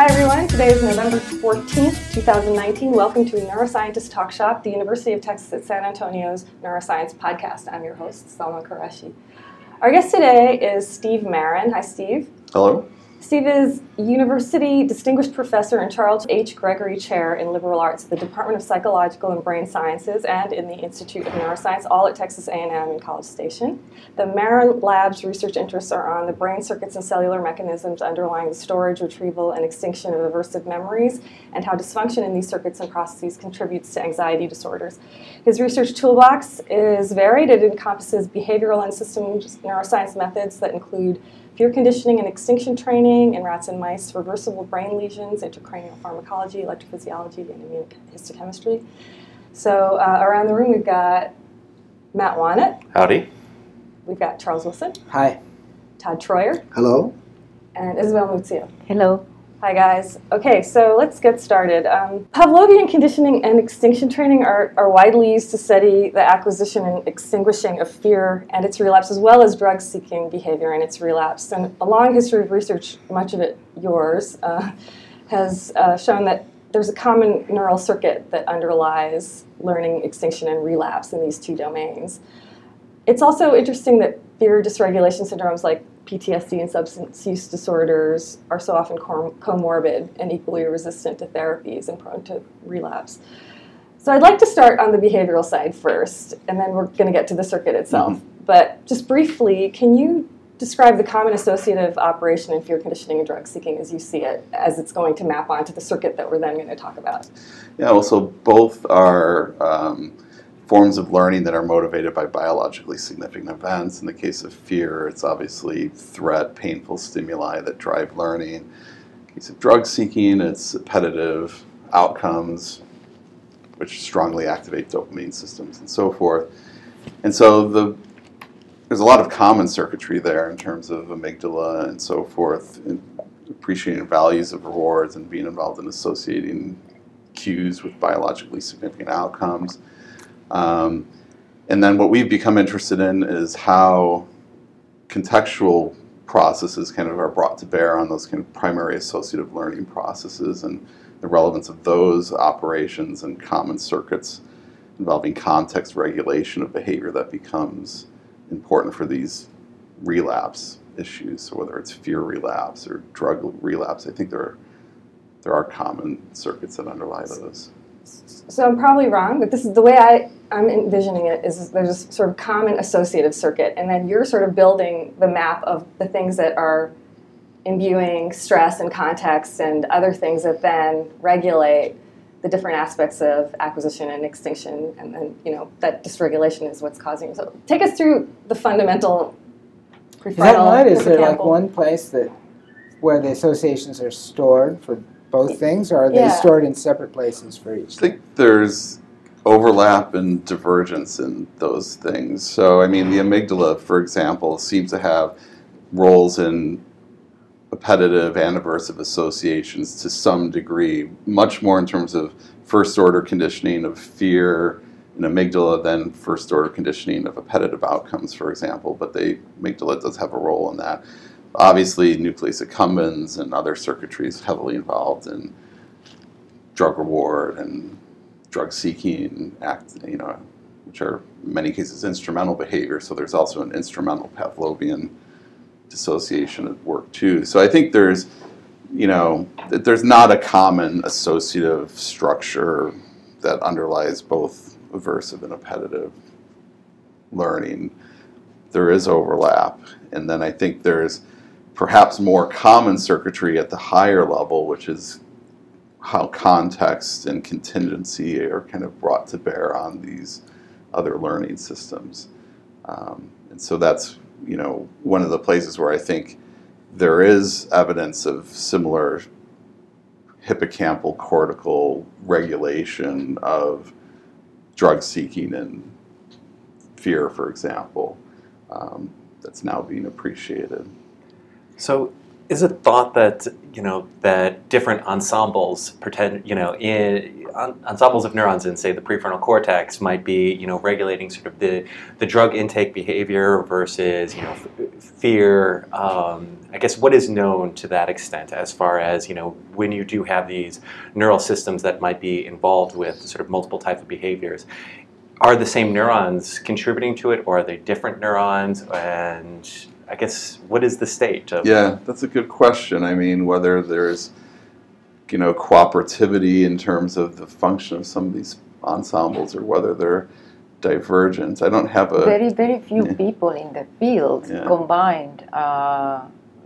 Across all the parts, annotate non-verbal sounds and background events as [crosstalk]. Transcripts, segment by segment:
Hi everyone, today is November 14th, 2019. Welcome to Neuroscientist Talk Shop, the University of Texas at San Antonio's Neuroscience podcast. I'm your host, Salma Qureshi. Our guest today is Steve Marin. Hi, Steve. Hello. Steve is University Distinguished Professor and Charles H. Gregory Chair in Liberal Arts at the Department of Psychological and Brain Sciences and in the Institute of Neuroscience, all at Texas A&M in College Station. The Marin Lab's research interests are on the brain circuits and cellular mechanisms underlying the storage, retrieval, and extinction of aversive memories, and how dysfunction in these circuits and processes contributes to anxiety disorders. His research toolbox is varied. It encompasses behavioral and systems neuroscience methods that include fear conditioning and extinction training in rats and mice, reversible brain lesions, intracranial pharmacology, electrophysiology, and immunohistochemistry. So uh, around the room we've got Matt Wannett. Howdy. We've got Charles Wilson. Hi. Todd Troyer. Hello. And Isabel Muzio. Hello. Hi, guys. Okay, so let's get started. Um, Pavlovian conditioning and extinction training are, are widely used to study the acquisition and extinguishing of fear and its relapse, as well as drug seeking behavior and its relapse. And a long history of research, much of it yours, uh, has uh, shown that there's a common neural circuit that underlies learning, extinction, and relapse in these two domains. It's also interesting that fear dysregulation syndromes like PTSD and substance use disorders are so often comorbid and equally resistant to therapies and prone to relapse. So I'd like to start on the behavioral side first, and then we're going to get to the circuit itself. Mm-hmm. But just briefly, can you describe the common associative operation in fear conditioning and drug seeking as you see it, as it's going to map onto the circuit that we're then going to talk about? Yeah, well, so both are. Um, forms of learning that are motivated by biologically significant events. In the case of fear, it's obviously threat, painful stimuli that drive learning. In the case of drug seeking, it's repetitive outcomes, which strongly activate dopamine systems and so forth. And so the there's a lot of common circuitry there in terms of amygdala and so forth, appreciating values of rewards and being involved in associating cues with biologically significant outcomes. Um, and then what we've become interested in is how contextual processes kind of are brought to bear on those kind of primary associative learning processes and the relevance of those operations and common circuits involving context regulation of behavior that becomes important for these relapse issues. So whether it's fear relapse or drug relapse, I think there are, there are common circuits that underlie those so I'm probably wrong, but this is the way I, I'm envisioning it is there's a sort of common associative circuit, and then you're sort of building the map of the things that are imbuing stress and context and other things that then regulate the different aspects of acquisition and extinction, and then you know that dysregulation is what's causing. So take us through the fundamental. Is that right? Is there like one place that where the associations are stored for both things, or are they stored in separate places for each? I think there's overlap and divergence in those things. So, I mean, the amygdala, for example, seems to have roles in appetitive and aversive associations to some degree, much more in terms of first order conditioning of fear in amygdala than first order conditioning of appetitive outcomes, for example. But the amygdala does have a role in that. Obviously, nucleus accumbens and other circuitries heavily involved in drug reward and drug seeking act, you know, which are in many cases instrumental behavior. So there's also an instrumental Pavlovian dissociation at work too. So I think there's, you know, there's not a common associative structure that underlies both aversive and appetitive learning. There is overlap, and then I think there's perhaps more common circuitry at the higher level, which is how context and contingency are kind of brought to bear on these other learning systems. Um, and so that's you know one of the places where I think there is evidence of similar hippocampal cortical regulation of drug seeking and fear, for example, um, that's now being appreciated. So is it thought that you know that different ensembles pretend you know in ensembles of neurons in say the prefrontal cortex might be you know regulating sort of the the drug intake behavior versus you know fear, um, I guess what is known to that extent as far as, you know, when you do have these neural systems that might be involved with sort of multiple types of behaviors, are the same neurons contributing to it or are they different neurons? And I guess what is the state of Yeah, that's a good question. I mean, whether there's you know cooperativity in terms of the function of some of these ensembles or whether they're divergent. I don't have a very very few yeah. people in the field yeah. combined uh,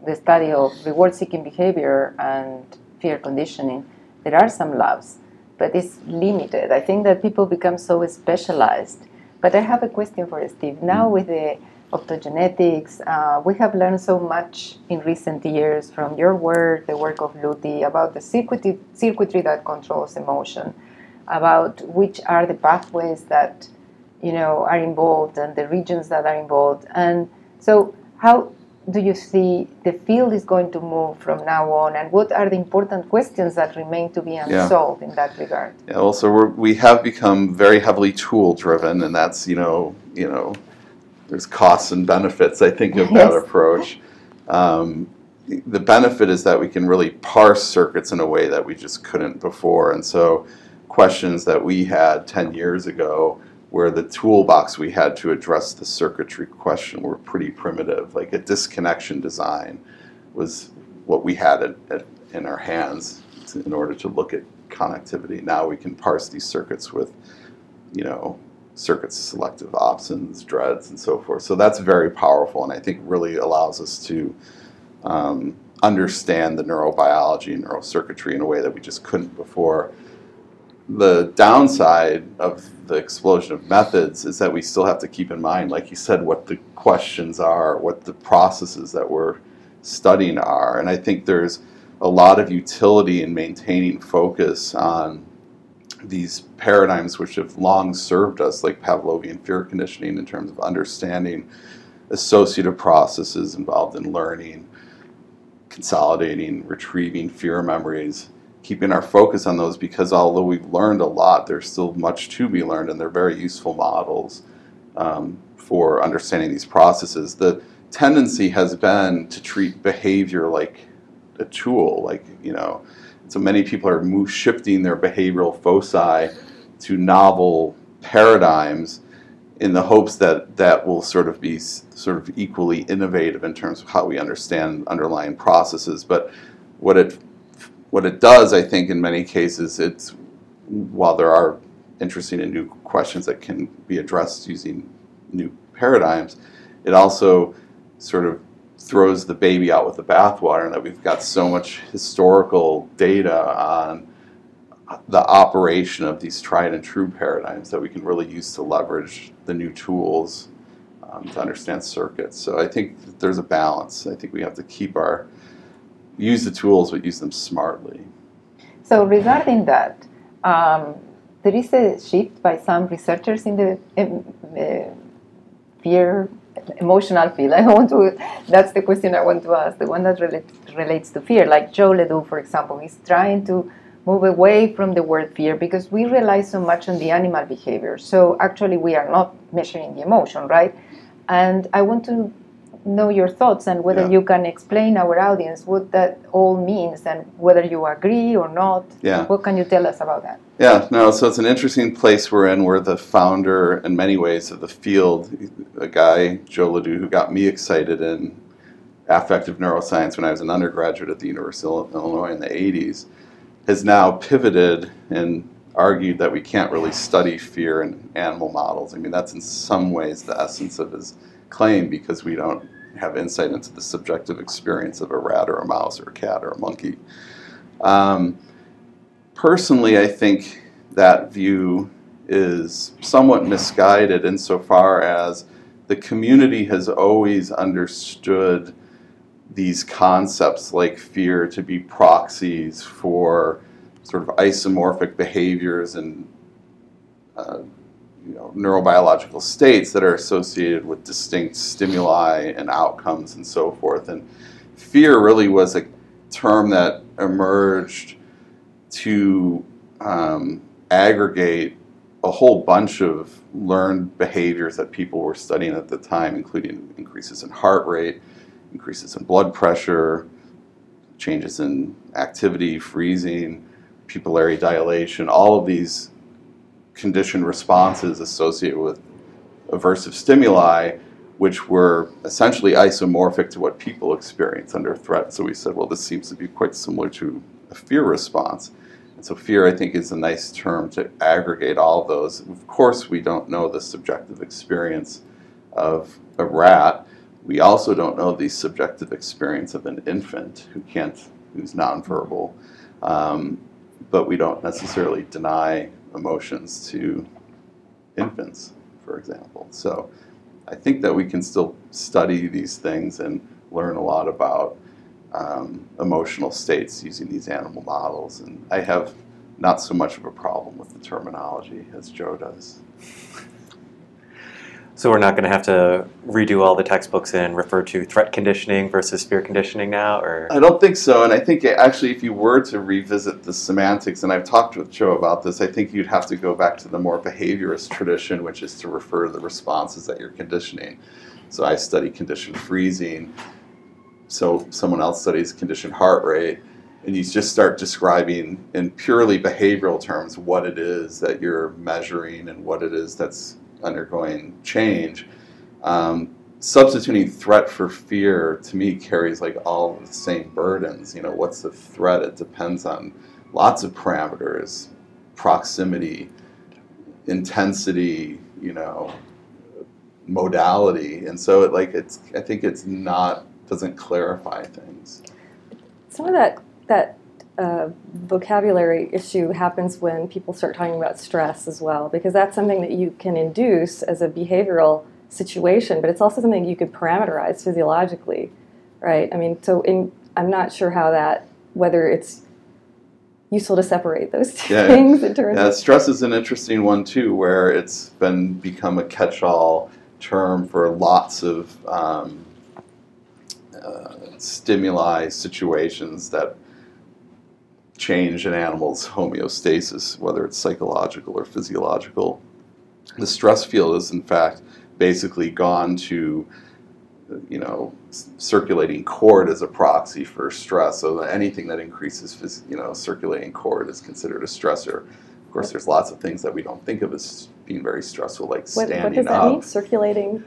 the study of reward-seeking behavior and fear conditioning. There are some labs, but it's limited. I think that people become so specialized. But I have a question for Steve. Now mm. with the optogenetics. Uh, we have learned so much in recent years from your work, the work of Luti, about the circuitry, circuitry that controls emotion, about which are the pathways that you know are involved and the regions that are involved. And so, how do you see the field is going to move from now on, and what are the important questions that remain to be unsolved yeah. in that regard? Yeah, well, so we have become very heavily tool driven, and that's you know you know there's costs and benefits, I think, of that approach. Um, the benefit is that we can really parse circuits in a way that we just couldn't before. And so, questions that we had 10 years ago, where the toolbox we had to address the circuitry question were pretty primitive, like a disconnection design was what we had at, at, in our hands to, in order to look at connectivity. Now we can parse these circuits with, you know, circuits selective opsins, dreads, and so forth. So that's very powerful, and I think really allows us to um, understand the neurobiology and neurocircuitry in a way that we just couldn't before. The downside of the explosion of methods is that we still have to keep in mind, like you said, what the questions are, what the processes that we're studying are. And I think there's a lot of utility in maintaining focus on these paradigms which have long served us, like Pavlovian fear conditioning, in terms of understanding associative processes involved in learning, consolidating, retrieving fear memories, keeping our focus on those because although we've learned a lot, there's still much to be learned, and they're very useful models um, for understanding these processes. The tendency has been to treat behavior like a tool, like, you know, so many people are move, shifting their behavioral foci to novel paradigms in the hopes that that will sort of be sort of equally innovative in terms of how we understand underlying processes. But what it what it does, I think, in many cases, it's while there are interesting and new questions that can be addressed using new paradigms, it also sort of throws the baby out with the bathwater, and that we've got so much historical data on the operation of these tried and true paradigms that we can really use to leverage the new tools um, to understand circuits. So I think there's a balance. I think we have to keep our use the tools, but use them smartly. So regarding that, um, there is a shift by some researchers in the uh, fear emotional feel. [laughs] I want to. That's the question I want to ask. The one that relate, relates to fear, like Joe Ledoux, for example, he's trying to move away from the word fear because we rely so much on the animal behavior. So actually, we are not measuring the emotion, right? And I want to know your thoughts and whether yeah. you can explain our audience what that all means and whether you agree or not. Yeah. What can you tell us about that? Yeah, no, so it's an interesting place we're in. We're the founder, in many ways, of the field. A guy, Joe Ledoux, who got me excited in affective neuroscience when I was an undergraduate at the University of Illinois in the 80s, has now pivoted and argued that we can't really study fear in animal models. I mean, that's in some ways the essence of his claim because we don't have insight into the subjective experience of a rat or a mouse or a cat or a monkey. Um, personally, I think that view is somewhat misguided insofar as the community has always understood these concepts like fear to be proxies for sort of isomorphic behaviors and uh, you know, neurobiological states that are associated with distinct stimuli and outcomes and so forth. And fear really was a term that emerged to um, aggregate a whole bunch of learned behaviors that people were studying at the time, including increases in heart rate, increases in blood pressure, changes in activity, freezing, pupillary dilation, all of these conditioned responses associated with aversive stimuli, which were essentially isomorphic to what people experience under threat. So we said, well, this seems to be quite similar to a fear response. And so fear, I think, is a nice term to aggregate all those. Of course, we don't know the subjective experience of a rat. We also don't know the subjective experience of an infant who can't, who's nonverbal. Um, but we don't necessarily deny emotions to infants, for example. So I think that we can still study these things and learn a lot about um, emotional states using these animal models. And I have not so much of a problem with the terminology as Joe does. [laughs] So we're not going to have to redo all the textbooks and refer to threat conditioning versus fear conditioning now, or I don't think so. And I think actually, if you were to revisit the semantics, and I've talked with Joe about this, I think you'd have to go back to the more behaviorist tradition, which is to refer to the responses that you're conditioning. So I study conditioned freezing. So someone else studies conditioned heart rate and you just start describing in purely behavioral terms what it is that you're measuring and what it is that's undergoing change. Um, substituting threat for fear to me carries like all the same burdens. You know, what's the threat? It depends on lots of parameters, proximity, intensity, you know, modality, and so it like it's. I think it's not doesn't clarify things. Some of that that uh, vocabulary issue happens when people start talking about stress as well, because that's something that you can induce as a behavioral situation, but it's also something you could parameterize physiologically, right? I mean, so in, I'm not sure how that, whether it's useful to separate those two yeah, [laughs] things in terms yeah, stress is an interesting one too, where it's been become a catch-all term for lots of um, uh, stimuli situations that change in animal's homeostasis, whether it's psychological or physiological. The stress field is, in fact, basically gone to, you know, circulating cord as a proxy for stress. So anything that increases, you know, circulating cord is considered a stressor. Of course, there's lots of things that we don't think of as being very stressful, like standing up. What does that up. mean? Circulating.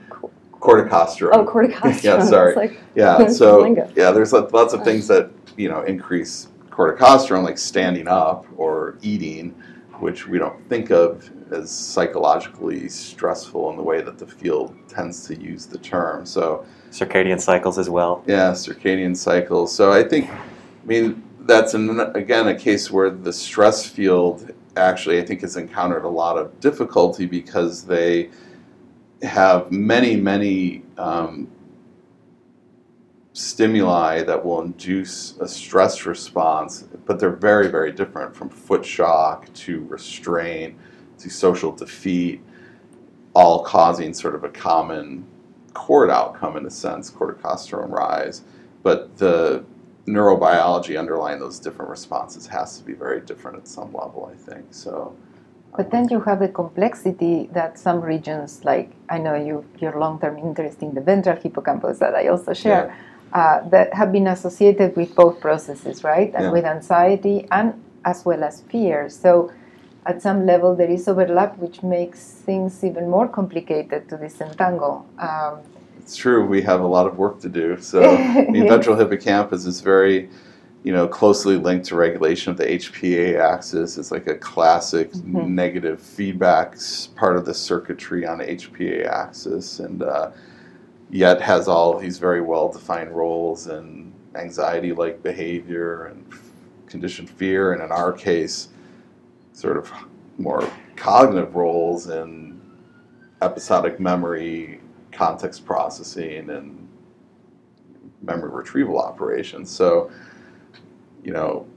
corticosterone. Oh, corticosterone. [laughs] yeah, sorry. Like, yeah, [laughs] so yeah, there's lots of uh. things that you know increase corticosterone, like standing up or eating, which we don't think of as psychologically stressful in the way that the field tends to use the term. So circadian cycles as well. Yeah, circadian cycles. So I think, I mean, that's an, again a case where the stress field actually I think has encountered a lot of difficulty because they have many many um, stimuli that will induce a stress response, but they're very, very different from foot shock to restraint to social defeat, all causing sort of a common cord outcome in a sense, corticosterone rise. But the neurobiology underlying those different responses has to be very different at some level, I think. So. But then you have the complexity that some regions, like I know you, your long-term interest in the ventral hippocampus that I also share, yeah uh, that have been associated with both processes, right? And yeah. with anxiety and as well as fear. So at some level there is overlap which makes things even more complicated to disentangle. Um, it's true, we have a lot of work to do. So [laughs] the ventral hippocampus is very you know, closely linked to regulation of the HPA axis. It's like a classic mm-hmm. negative feedback part of the circuitry on the HPA axis. And uh, yet has all these very well defined roles in anxiety like behavior and conditioned fear, and in our case, sort of more cognitive roles in episodic memory, context processing, and memory retrieval operations. So, you know,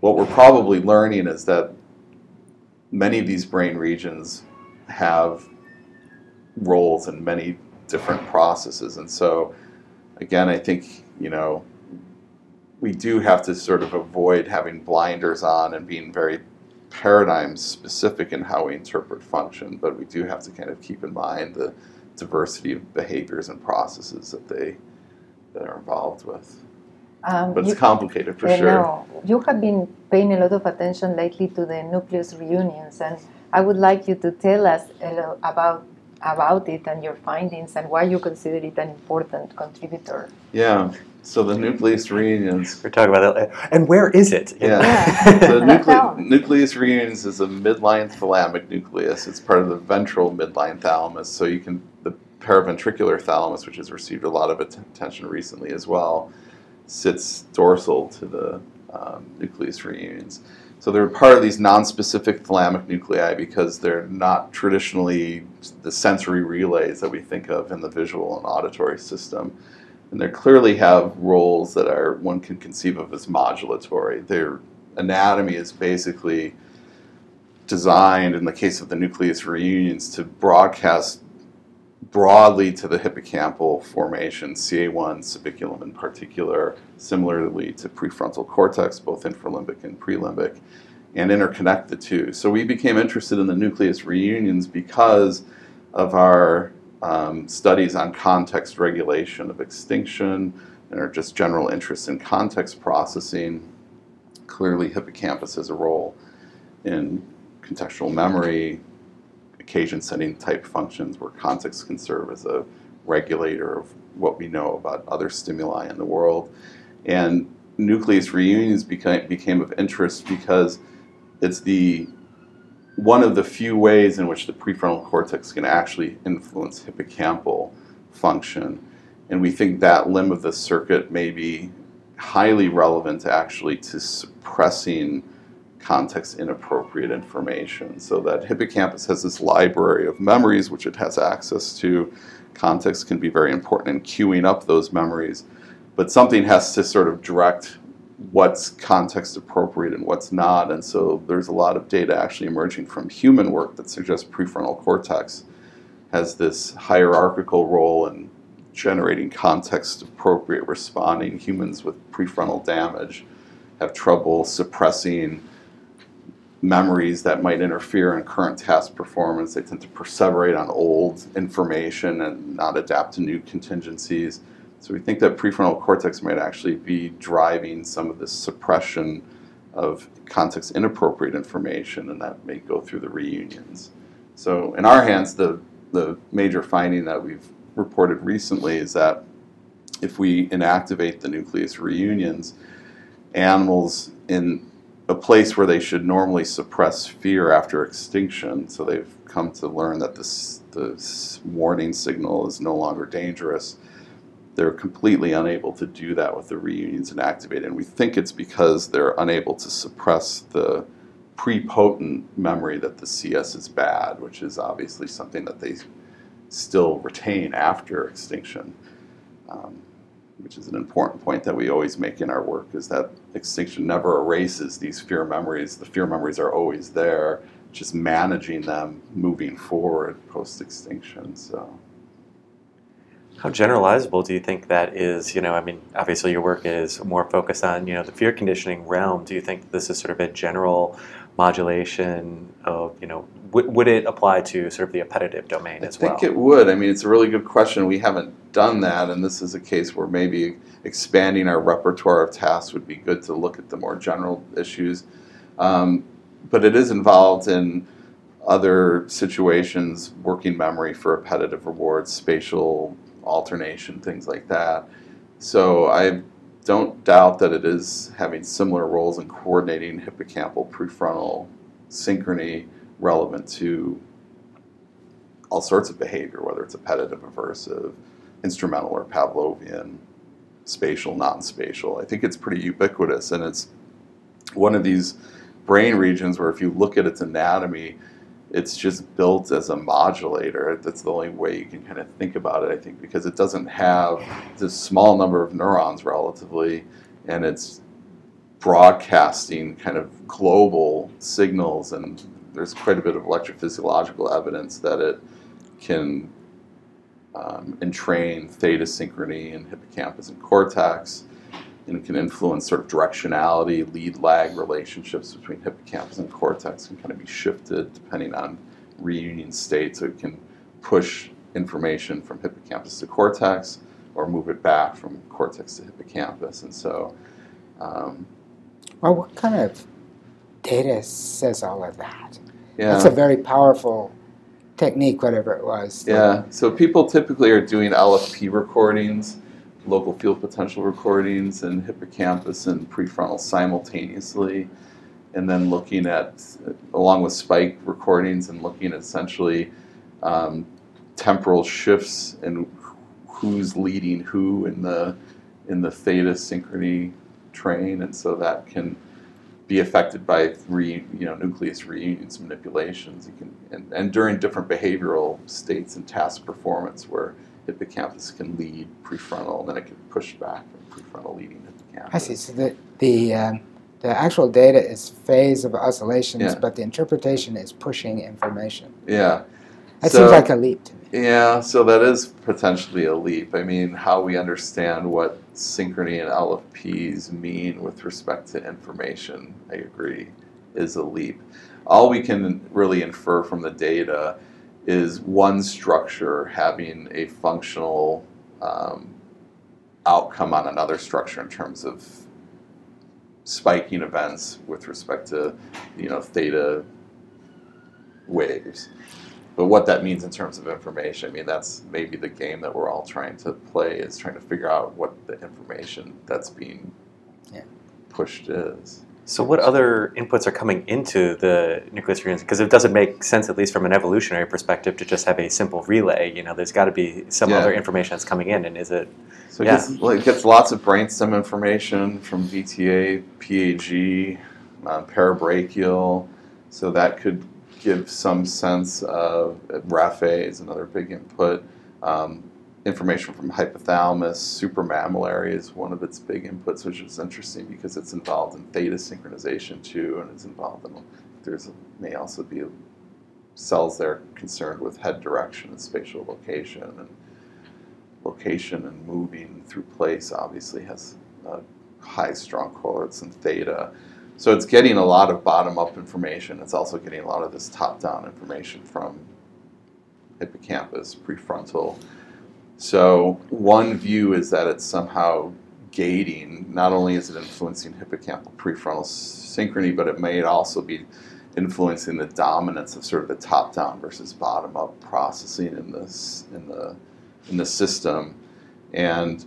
what we're probably learning is that many of these brain regions have roles in many different processes. And so, again, I think, you know, we do have to sort of avoid having blinders on and being very paradigm specific in how we interpret function, but we do have to kind of keep in mind the diversity of behaviors and processes that they that are involved with. Um, but it's you, complicated for uh, sure. No, you have been paying a lot of attention lately to the nucleus reunions, and I would like you to tell us about about it and your findings and why you consider it an important contributor. Yeah. So the nucleus reunions. We're talking about that. And where is it? Yeah. yeah. [laughs] the nucle- nucleus reunions is a midline thalamic nucleus. It's part of the ventral midline thalamus. So you can the paraventricular thalamus, which has received a lot of attention recently as well, sits dorsal to the um, nucleus reunions. So they're part of these non-specific thalamic nuclei because they're not traditionally the sensory relays that we think of in the visual and auditory system. And they clearly have roles that are one can conceive of as modulatory. Their anatomy is basically designed, in the case of the nucleus reunions, to broadcast broadly to the hippocampal formation, CA1 subiculum in particular, similarly to prefrontal cortex, both infralimbic and prelimbic, and interconnect the two. So we became interested in the nucleus reunions because of our um, studies on context regulation of extinction and our just general interest in context processing. Clearly, hippocampus has a role in contextual memory, occasion setting type functions where context can serve as a regulator of what we know about other stimuli in the world. And nucleus reunions became, became of interest because it's the one of the few ways in which the prefrontal cortex can actually influence hippocampal function. And we think that limb of the circuit may be highly relevant actually to suppressing context inappropriate information. So that hippocampus has this library of memories which it has access to. Context can be very important in queuing up those memories, but something has to sort of direct what's context appropriate and what's not. And so there's a lot of data actually emerging from human work that suggests prefrontal cortex has this hierarchical role in generating context appropriate responding. Humans with prefrontal damage have trouble suppressing memories that might interfere in current task performance. They tend to perseverate on old information and not adapt to new contingencies. So we think that prefrontal cortex might actually be driving some of this suppression of context inappropriate information, and that may go through the reunions. So in our hands, the, the major finding that we've reported recently is that if we inactivate the nucleus reunions, animals in a place where they should normally suppress fear after extinction. So they've come to learn that this, this warning signal is no longer dangerous. They're completely unable to do that with the reunions and activate. And we think it's because they're unable to suppress the prepotent memory that the CS is bad, which is obviously something that they still retain after extinction. Um, which is an important point that we always make in our work, is that extinction never erases these fear memories. The fear memories are always there, just managing them moving forward post extinction. So. How generalizable do you think that is? You know, I mean, obviously your work is more focused on you know the fear conditioning realm. Do you think this is sort of a general modulation of you know w- would it apply to sort of the appetitive domain I as well? I think it would. I mean, it's a really good question. We haven't done that, and this is a case where maybe expanding our repertoire of tasks would be good to look at the more general issues. Um, but it is involved in other situations, working memory for appetitive rewards, spatial alternation, things like that. So I don't doubt that it is having similar roles in coordinating hippocampal prefrontal synchrony relevant to all sorts of behavior, whether it's appetitive, aversive, instrumental, or Pavlovian, spatial, non spatial. I think it's pretty ubiquitous, and it's one of these brain regions where if you look at its anatomy, it's just built as a modulator. That's the only way you can kind of think about it, I think, because it doesn't have this small number of neurons relatively, and it's broadcasting kind of global signals. And there's quite a bit of electrophysiological evidence that it can um, entrain theta synchrony in hippocampus and cortex. And it can influence sort of directionality, lead lag relationships between hippocampus and cortex can kind of be shifted depending on reunion state. So it can push information from hippocampus to cortex or move it back from cortex to hippocampus. And so. Um, well, what kind of data says all of that? Yeah. That's a very powerful technique, whatever it was. Yeah. So people typically are doing LFP recordings local field potential recordings in hippocampus and prefrontal simultaneously, and then looking at, along with spike recordings, and looking at essentially um, temporal shifts and who's leading who in the in the theta synchrony train, and so that can be affected by re, you know nucleus reunions manipulations. You can and, and during different behavioral states and task performance where hippocampus can lead prefrontal, and then it can push back from prefrontal leading hippocampus. I see. So the the um, the actual data is phase of oscillations, yeah. but the interpretation is pushing information. Yeah. That so, seems like a leap to me. Yeah, so that is potentially a leap. I mean, how we understand what synchrony and LFPs mean with respect to information, I agree, is a leap. All we can really infer from the data is one structure having a functional um, outcome on another structure in terms of spiking events with respect to you know theta waves. But what that means in terms of information, I mean, that's maybe the game that we're all trying to play is trying to figure out what the information that's being yeah. pushed is. So, what other inputs are coming into the nucleus reunions? Because it doesn't make sense, at least from an evolutionary perspective, to just have a simple relay. You know, there's got to be some yeah. other information that's coming in, and is it? So it, yeah. gets, it gets lots of brainstem information from VTA, PAG, um, parabrachial. So that could give some sense of raphe is another big input. Um, information from hypothalamus, supramammillary is one of its big inputs, which is interesting because it's involved in theta synchronization too, and it's involved in there's may also be cells there concerned with head direction and spatial location and location and moving through place obviously has a high strong correlates in theta. So it's getting a lot of bottom up information. It's also getting a lot of this top down information from hippocampus, prefrontal, so one view is that it's somehow gating. Not only is it influencing hippocampal prefrontal synchrony, but it may also be influencing the dominance of sort of the top-down versus bottom-up processing in this in the in the system. And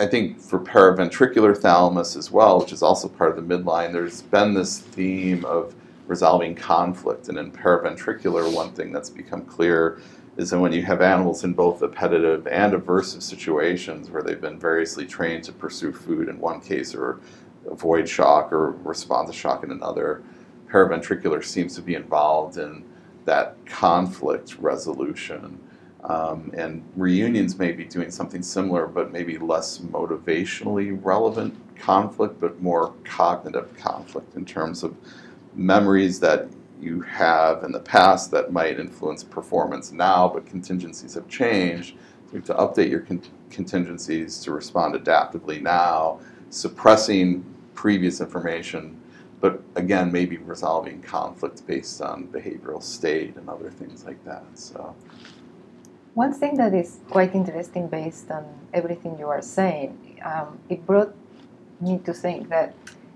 I think for paraventricular thalamus as well, which is also part of the midline, there's been this theme of resolving conflict. And in paraventricular, one thing that's become clear is that when you have animals in both appetitive and aversive situations where they've been variously trained to pursue food in one case or avoid shock or respond to shock in another, paraventricular seems to be involved in that conflict resolution. Um, and reunions may be doing something similar, but maybe less motivationally relevant conflict, but more cognitive conflict in terms of memories that you have in the past that might influence performance now, but contingencies have changed. So you have to update your con- contingencies to respond adaptively now, suppressing previous information, but again, maybe resolving conflicts based on behavioral state and other things like that. So. One thing that is quite interesting based on everything you are saying, um, it brought me to think that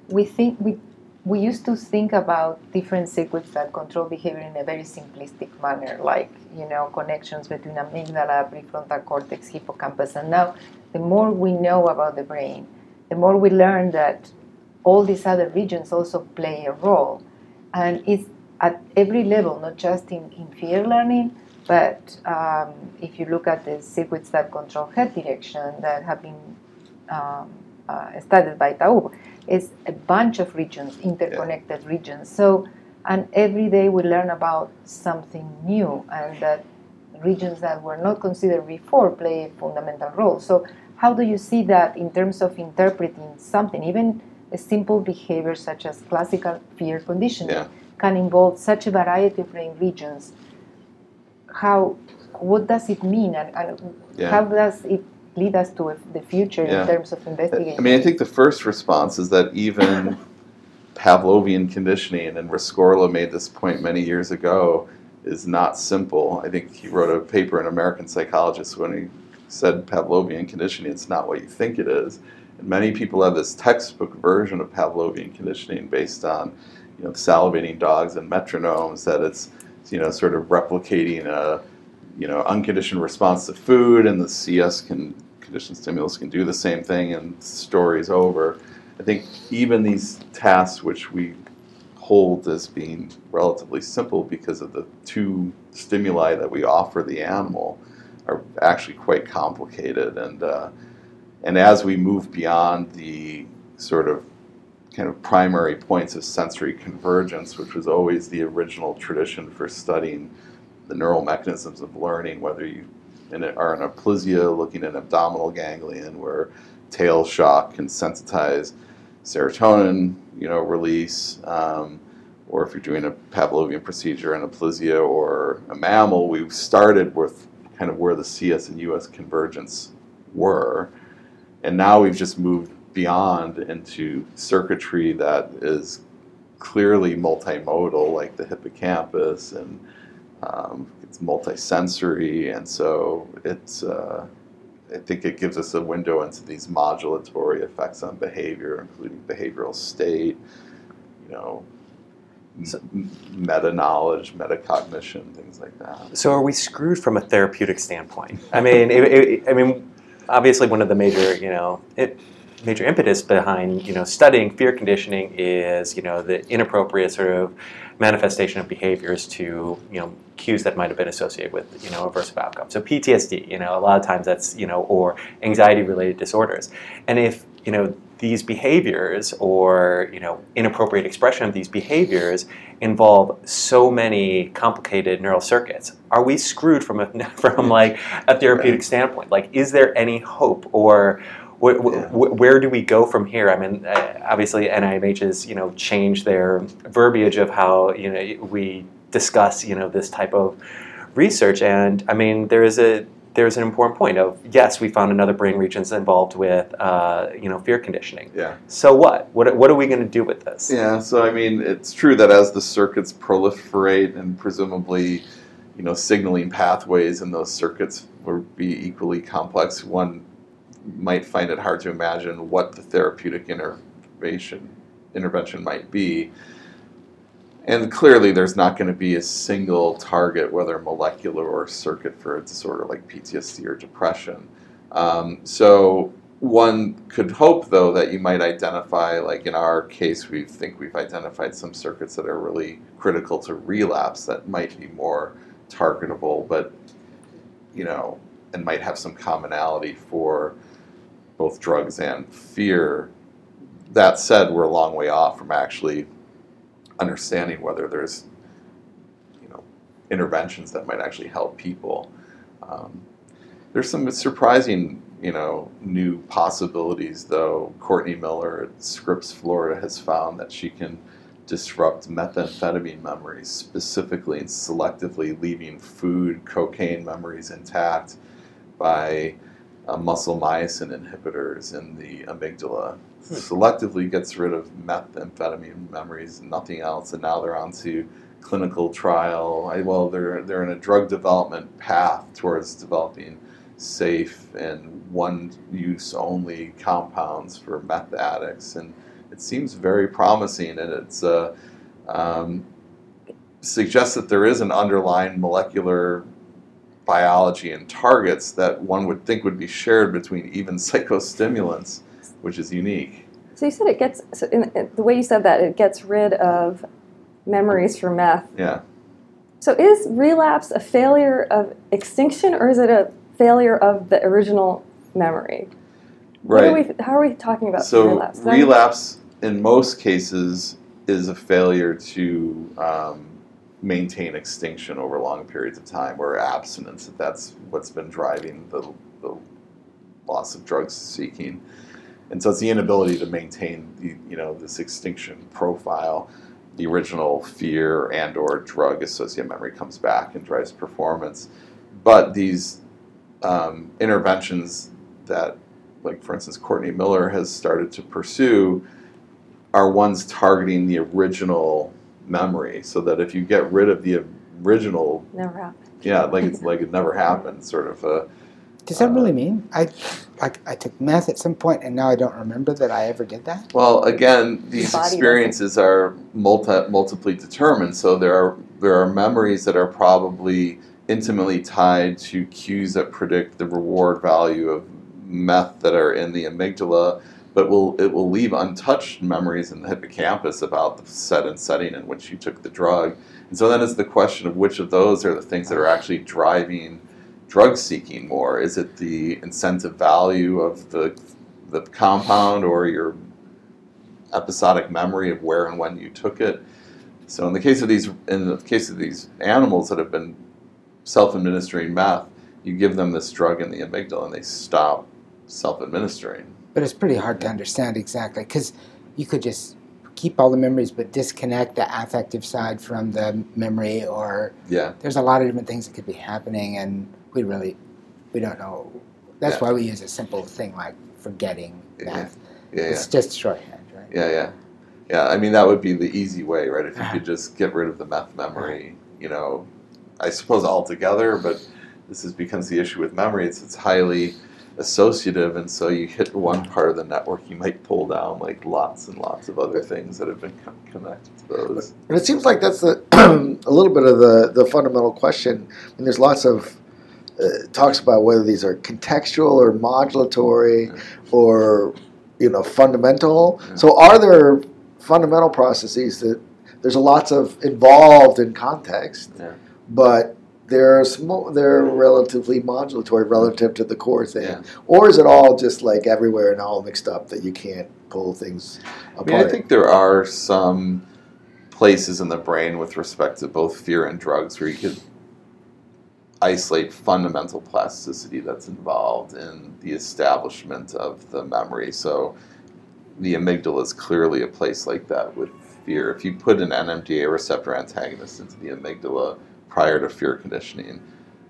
we think we we used to think about different circuits that control behavior in a very simplistic manner, like you know connections between amygdala, prefrontal cortex, hippocampus, and now the more we know about the brain, the more we learn that all these other regions also play a role, and it's at every level, not just in, in fear learning, but um, if you look at the circuits that control head direction that have been um, uh, studied by Taub, it's a bunch of regions, interconnected yeah. regions. So, and every day we learn about something new, and that regions that were not considered before play a fundamental role. So, how do you see that in terms of interpreting something, even a simple behavior such as classical fear conditioning, yeah. can involve such a variety of brain regions? How, what does it mean, and, and yeah. how does it lead us to the future yeah. in terms of investigating. I mean, I think the first response is that even [laughs] Pavlovian conditioning, and Rescorla made this point many years ago, is not simple. I think he wrote a paper in American Psychologist when he said Pavlovian conditioning, it's not what you think it is. And many people have this textbook version of Pavlovian conditioning based on, you know, salivating dogs and metronomes that it's, you know, sort of replicating a, you know, unconditioned response to food, and the CS can conditioned stimulus can do the same thing, and the story's over. I think even these tasks, which we hold as being relatively simple because of the two stimuli that we offer the animal, are actually quite complicated. And uh, and as we move beyond the sort of kind of primary points of sensory convergence, which was always the original tradition for studying the neural mechanisms of learning, whether you are in aplysia looking at abdominal ganglion where tail shock can sensitize serotonin, you know, release, um, or if you're doing a Pavlovian procedure in aplysia or a mammal, we've started with kind of where the CS and US convergence were, and now we've just moved beyond into circuitry that is clearly multimodal, like the hippocampus and um, it's multisensory, and so it's. Uh, I think it gives us a window into these modulatory effects on behavior, including behavioral state, you know, so, meta knowledge, metacognition, things like that. So, are we screwed from a therapeutic standpoint? I mean, it, it, I mean, obviously, one of the major, you know, it, major impetus behind you know studying fear conditioning is you know the inappropriate sort of manifestation of behaviors to you know cues that might have been associated with you know aversive outcomes. So PTSD, you know, a lot of times that's you know or anxiety related disorders, and if you know these behaviors or you know inappropriate expression of these behaviors involve so many complicated neural circuits are we screwed from a [laughs] from like a therapeutic standpoint? Like is there any hope or where, yeah. where, do we go from here? I mean, uh, obviously NIMH has you know changed their verbiage of how you know we discuss you know this type of research, and I mean there is a there's an important point of yes, we found another brain regions involved with uh, you know fear conditioning. Yeah. So what? What what are we going to do with this? Yeah. So I mean, it's true that as the circuits proliferate and presumably, you know, signaling pathways in those circuits will be equally complex. One might find it hard to imagine what the therapeutic intervention intervention might be. And clearly, there's not going to be a single target, whether molecular or circuit, for a disorder like PTSD or depression. Um, so, one could hope, though, that you might identify, like in our case, we think we've identified some circuits that are really critical to relapse that might be more targetable, but, you know, and might have some commonality for both drugs and fear. That said, we're a long way off from actually understanding whether there's you know interventions that might actually help people. Um, there's some surprising you know new possibilities though. Courtney Miller at Scripps, Florida, has found that she can disrupt methamphetamine memories specifically and selectively leaving food cocaine memories intact by uh, muscle myosin inhibitors in the amygdala. Hmm. Selectively gets rid of methamphetamine memories, nothing else, and now they're on to clinical trial. I, well, they're they're in a drug development path towards developing safe and one-use only compounds for meth addicts, and it seems very promising. And it's uh, um, suggests that there is an underlying molecular biology and targets that one would think would be shared between even [laughs] psychostimulants, which is unique. So you said it gets so in, in, the way you said that it gets rid of memories for meth. Yeah. So is relapse a failure of extinction or is it a failure of the original memory? Right. We, how are we talking about so relapse? relapse in most cases is a failure to um, maintain extinction over long periods of time or abstinence if that's what's been driving the, the loss of drug seeking. And so it's the inability to maintain the, you know this extinction profile. The original fear and or drug associated memory comes back and drives performance. But these um, interventions that, like for instance, Courtney Miller has started to pursue are ones targeting the original memory, so that if you get rid of the original, never happened. Yeah, like it's like it never [laughs] happened, sort of a. Does that uh, really mean I, like I took math at some point and now I don't remember that I ever did that? Well, again, these experiences are multi multiply determined, so there are there are memories that are probably intimately tied to cues that predict the reward value of meth that are in the amygdala, but will it will leave untouched memories in the hippocampus about the set and setting in which you took the drug. And so then it's the question of which of those are the things that are actually driving drug seeking more. Is it the incentive value of the the compound or your episodic memory of where and when you took it? So in the case of these in the case of these animals that have been self-administering meth, you give them this drug in the amygdala and they stop self-administering. But it's pretty hard to understand exactly because you could just keep all the memories but disconnect the affective side from the memory or yeah. there's a lot of different things that could be happening and we really we don't know. That's yeah. why we use a simple thing like forgetting meth yeah. yeah. It's just shorthand right? Yeah yeah. Yeah i mean that would be the easy way right? If you could uh-huh. just get rid of the meth uh-huh. memory you know i suppose altogether but this is becomes the issue with memory. It's, it's highly associative, and so you hit one part of the network, you might pull down like lots and lots of other things that have been connected to those. And it seems like that's the, [clears throat] a little bit of the, the fundamental question. And there's lots of uh, talks about whether these are contextual or modulatory yeah. or you know fundamental. Yeah. So are there fundamental processes that there's lots of involved in context, yeah. but they're small, they're relatively modulatory relative to the core thing, yeah. or is it all just like everywhere and all mixed up that you can't pull things apart? I, mean, I think there are some places in the brain with respect to both fear and drugs where you could isolate fundamental plasticity that's involved in the establishment of the memory. So the amygdala is clearly a place like that with fear. If you put an NMDA receptor antagonist into the amygdala prior to fear conditioning,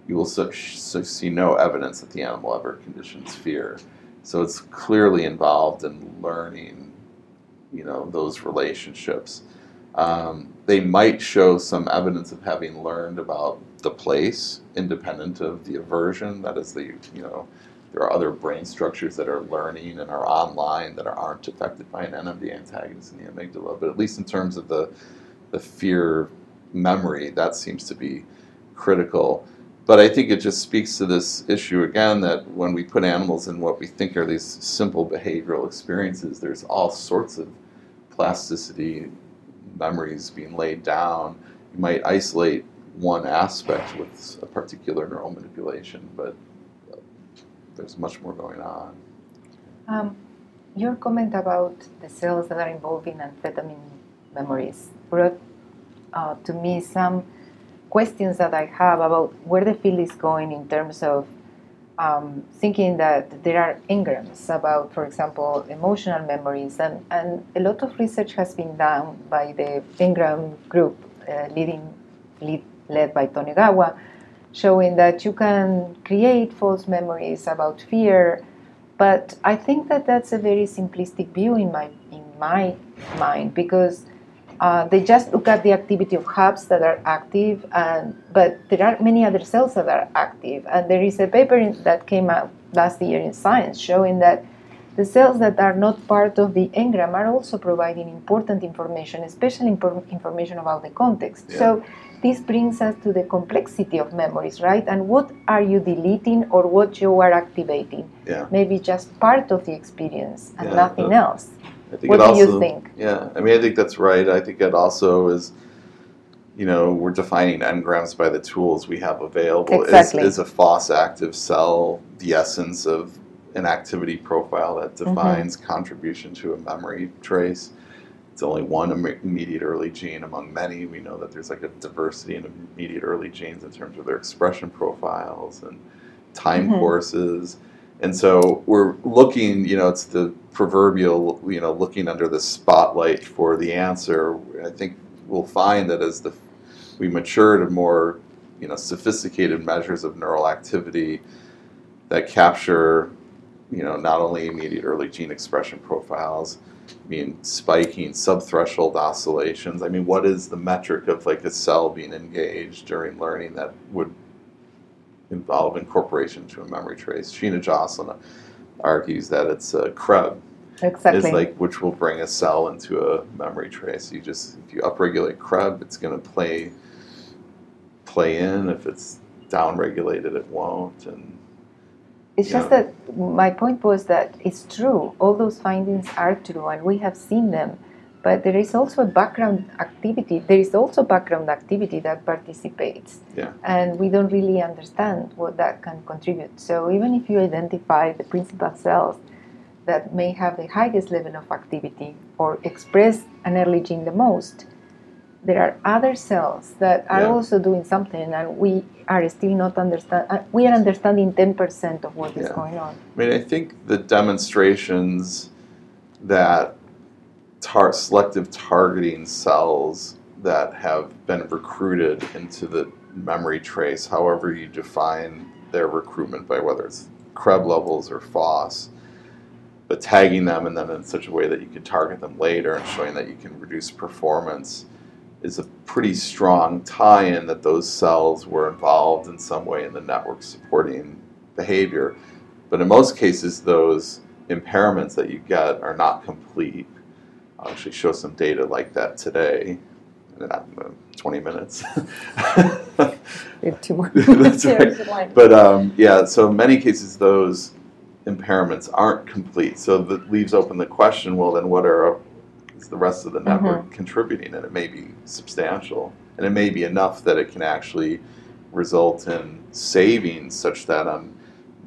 you will so, so see no evidence that the animal ever conditions fear. So it's clearly involved in learning, you know, those relationships. Um, they might show some evidence of having learned about the place, independent of the aversion. That is the, you know, there are other brain structures that are learning and are online that aren't affected by an NMD antagonist in the amygdala. But at least in terms of the, the fear memory, that seems to be critical. But I think it just speaks to this issue again that when we put animals in what we think are these simple behavioral experiences, there's all sorts of plasticity memories being laid down. You might isolate one aspect with a particular neural manipulation, but there's much more going on. Um, your comment about the cells that are involved in amphetamine memories brought uh, to me some questions that I have about where the field is going in terms of um, thinking that there are engrams about, for example, emotional memories, and, and a lot of research has been done by the engram group, uh, leading, lead, led by Tonegawa, showing that you can create false memories about fear, but I think that that's a very simplistic view in my in my mind because uh, they just look at the activity of hubs that are active, and, but there are many other cells that are active. And there is a paper in, that came out last year in Science showing that the cells that are not part of the engram are also providing important information, especially imp- information about the context. Yeah. So this brings us to the complexity of memories, right? And what are you deleting or what you are activating? Yeah. Maybe just part of the experience and yeah, nothing else. I think what do also, you think? Yeah, I mean, I think that's right. I think it also is, you know, we're defining engrams by the tools we have available. Exactly. Is, is a FOS active cell the essence of an activity profile that mm-hmm. defines mm-hmm. contribution to a memory trace? It's only one immediate early gene among many. We know that there's like a diversity in immediate early genes in terms of their expression profiles and time mm-hmm. courses and so we're looking, you know, it's the proverbial, you know, looking under the spotlight for the answer. I think we'll find that as the we mature to more, you know, sophisticated measures of neural activity that capture you know, not only immediate early gene expression profiles, I mean, spiking, subthreshold oscillations. I mean, what is the metric of like a cell being engaged during learning that would involve incorporation to a memory trace? Sheena Josselyn argues that it's a CREB. Exactly. Is like which will bring a cell into a memory trace. You just if you upregulate CREB, it's going to play play in. If it's downregulated, it won't. And it's just that my point was that it's true. All those findings are true, and we have seen them. But there is also a background activity. There is also background activity that participates, yeah. and we don't really understand what that can contribute. So even if you identify the principal cells that may have the highest level of activity or express an early gene the most, there are other cells that are yeah. also doing something, and we are still not understand. Uh, we are understanding ten percent of what yeah. is going on. I mean, I think the demonstrations that tar- selective targeting cells that have been recruited into the memory trace, however you define their recruitment by whether it's CREB levels or FOS, but tagging them and then in such a way that you can target them later and showing that you can reduce performance is a pretty strong tie-in that those cells were involved in some way in the network supporting behavior. But in most cases, those impairments that you get are not complete. I'll actually show some data like that today in uh, 20 minutes. [laughs] we have two more. [laughs] That's [laughs] right. But um, yeah, so in many cases, those impairments aren't complete. So that leaves open the question well, then what are is the rest of the network mm-hmm. contributing? And it may be substantial, and it may be enough that it can actually result in savings such that on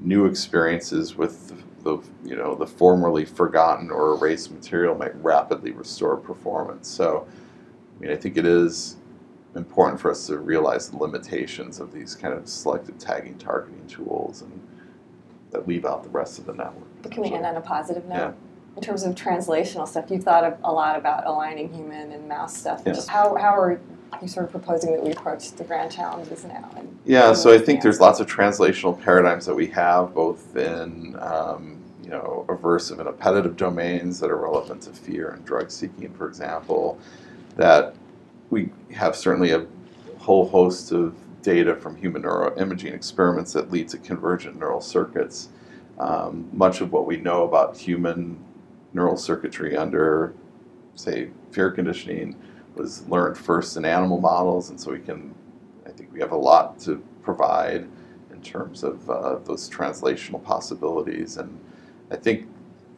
new experiences with the, you know the formerly forgotten or erased material might rapidly restore performance. So, I mean, I think it is important for us to realize the limitations of these kind of selective tagging targeting tools and that leave out the rest of the network. But can we end on a positive note? Yeah in terms of translational stuff, you've thought a lot about aligning human and mouse stuff. Just how, how are you sort of proposing that we approach the grand challenges now? And, yeah, so I think there's lots of translational paradigms that we have, both in um, you know aversive and appetitive domains that are relevant to fear and drug seeking, for example. That we have certainly a whole host of data from human neuroimaging experiments that lead to convergent neural circuits. Um, much of what we know about human neural circuitry under, say, fear conditioning was learned first in animal models, and so we can, I think we have a lot to provide in terms of uh, those translational possibilities. And I think,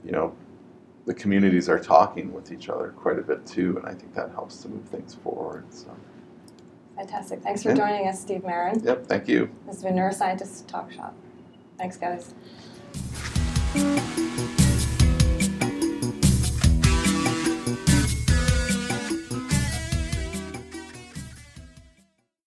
you know, the communities are talking with each other quite a bit too, and I think that helps to move things forward. So. Fantastic. Thanks for yeah. joining us, Steve Maren. Yep, thank you. This has been Neuroscientist Talk Shop. Thanks, guys.